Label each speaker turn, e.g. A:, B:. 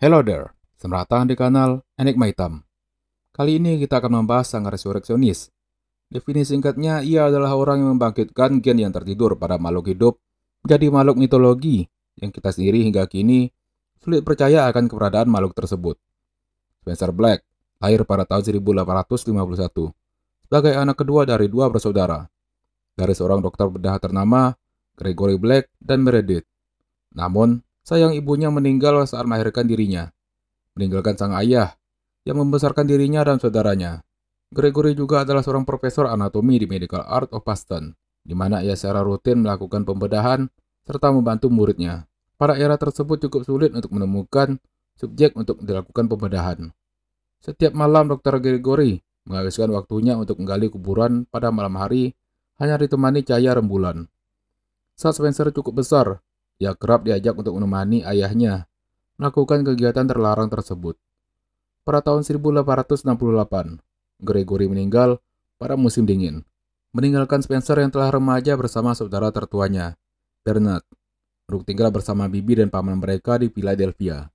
A: Hello there, selamat datang di kanal Enigma Hitam. Kali ini kita akan membahas sang resurreksionis. Definisi singkatnya, ia adalah orang yang membangkitkan gen yang tertidur pada makhluk hidup menjadi makhluk mitologi yang kita sendiri hingga kini sulit percaya akan keberadaan makhluk tersebut. Spencer Black lahir pada tahun 1851 sebagai anak kedua dari dua bersaudara dari seorang dokter bedah ternama Gregory Black dan Meredith. Namun, sayang ibunya meninggal saat melahirkan dirinya, meninggalkan sang ayah yang membesarkan dirinya dan saudaranya. Gregory juga adalah seorang profesor anatomi di Medical Art of Boston, di mana ia secara rutin melakukan pembedahan serta membantu muridnya. Pada era tersebut cukup sulit untuk menemukan subjek untuk dilakukan pembedahan. Setiap malam Dr. Gregory menghabiskan waktunya untuk menggali kuburan pada malam hari hanya ditemani cahaya rembulan. Saat Spencer cukup besar, ia kerap diajak untuk menemani ayahnya melakukan kegiatan terlarang tersebut. Pada tahun 1868, Gregory meninggal pada musim dingin, meninggalkan Spencer yang telah remaja bersama saudara tertuanya, Bernard, untuk tinggal bersama bibi dan paman mereka di Philadelphia.